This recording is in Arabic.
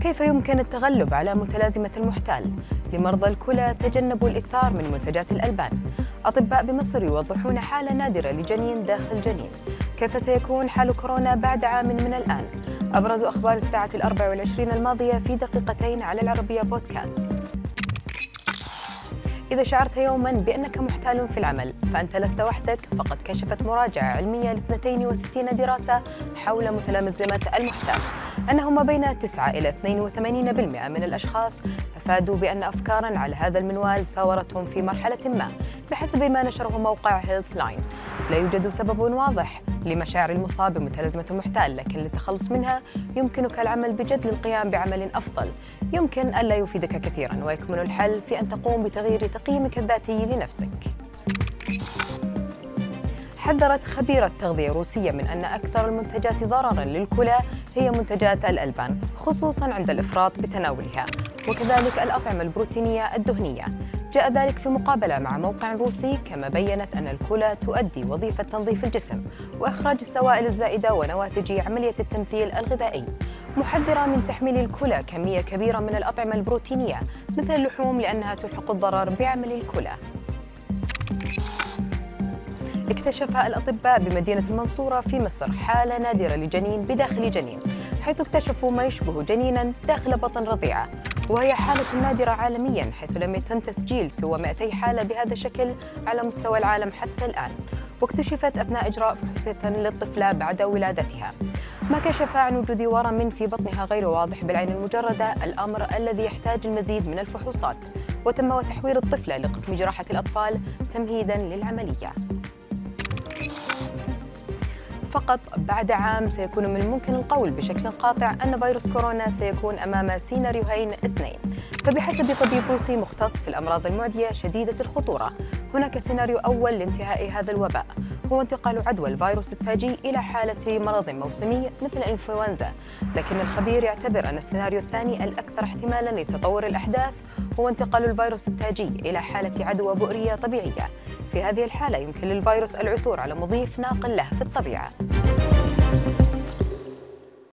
كيف يمكن التغلب على متلازمة المحتال؟ لمرضى الكلى تجنبوا الإكثار من منتجات الألبان أطباء بمصر يوضحون حالة نادرة لجنين داخل جنين كيف سيكون حال كورونا بعد عام من الآن؟ أبرز أخبار الساعة الأربع والعشرين الماضية في دقيقتين على العربية بودكاست إذا شعرت يوما بأنك محتال في العمل فأنت لست وحدك فقد كشفت مراجعة علمية ل 62 دراسة حول متلازمة المحتال. أنه ما بين 9 إلى 82% من الأشخاص أفادوا بأن أفكارا على هذا المنوال ساورتهم في مرحلة ما بحسب ما نشره موقع Healthline لا يوجد سبب واضح لمشاعر المصاب بمتلازمة المحتال لكن للتخلص منها يمكنك العمل بجد للقيام بعمل أفضل. يمكن ألا يفيدك كثيرا ويكمن الحل في أن تقوم بتغيير تقييمك الذاتي لنفسك. حذرت خبيرة تغذية روسية من أن أكثر المنتجات ضرراً للكلى هي منتجات الألبان خصوصاً عند الإفراط بتناولها وكذلك الأطعمة البروتينية الدهنية. جاء ذلك في مقابلة مع موقع روسي كما بينت أن الكلى تؤدي وظيفة تنظيف الجسم وإخراج السوائل الزائدة ونواتج عملية التمثيل الغذائي. محذرة من تحميل الكلى كمية كبيرة من الأطعمة البروتينية مثل اللحوم لأنها تلحق الضرر بعمل الكلى. اكتشف الأطباء بمدينة المنصورة في مصر حالة نادرة لجنين بداخل جنين حيث اكتشفوا ما يشبه جنينا داخل بطن رضيعة. وهي حالة نادرة عالميا حيث لم يتم تسجيل سوى 200 حالة بهذا الشكل على مستوى العالم حتى الآن. واكتشفت أثناء إجراء فحوصية للطفلة بعد ولادتها. ما كشف عن وجود ورم في بطنها غير واضح بالعين المجردة الأمر الذي يحتاج المزيد من الفحوصات. وتم تحويل الطفلة لقسم جراحة الأطفال تمهيدا للعملية. فقط بعد عام سيكون من الممكن القول بشكل قاطع أن فيروس كورونا سيكون أمام سيناريوهين اثنين. فبحسب طبيب روسي مختص في الأمراض المعدية شديدة الخطورة هناك سيناريو أول لانتهاء هذا الوباء. هو انتقال عدوى الفيروس التاجي إلى حالة مرض موسمي مثل الإنفلونزا لكن الخبير يعتبر أن السيناريو الثاني الأكثر احتمالا لتطور الأحداث هو انتقال الفيروس التاجي إلى حالة عدوى بؤرية طبيعية. في هذه الحالة يمكن للفيروس العثور على مضيف ناقل له في الطبيعة.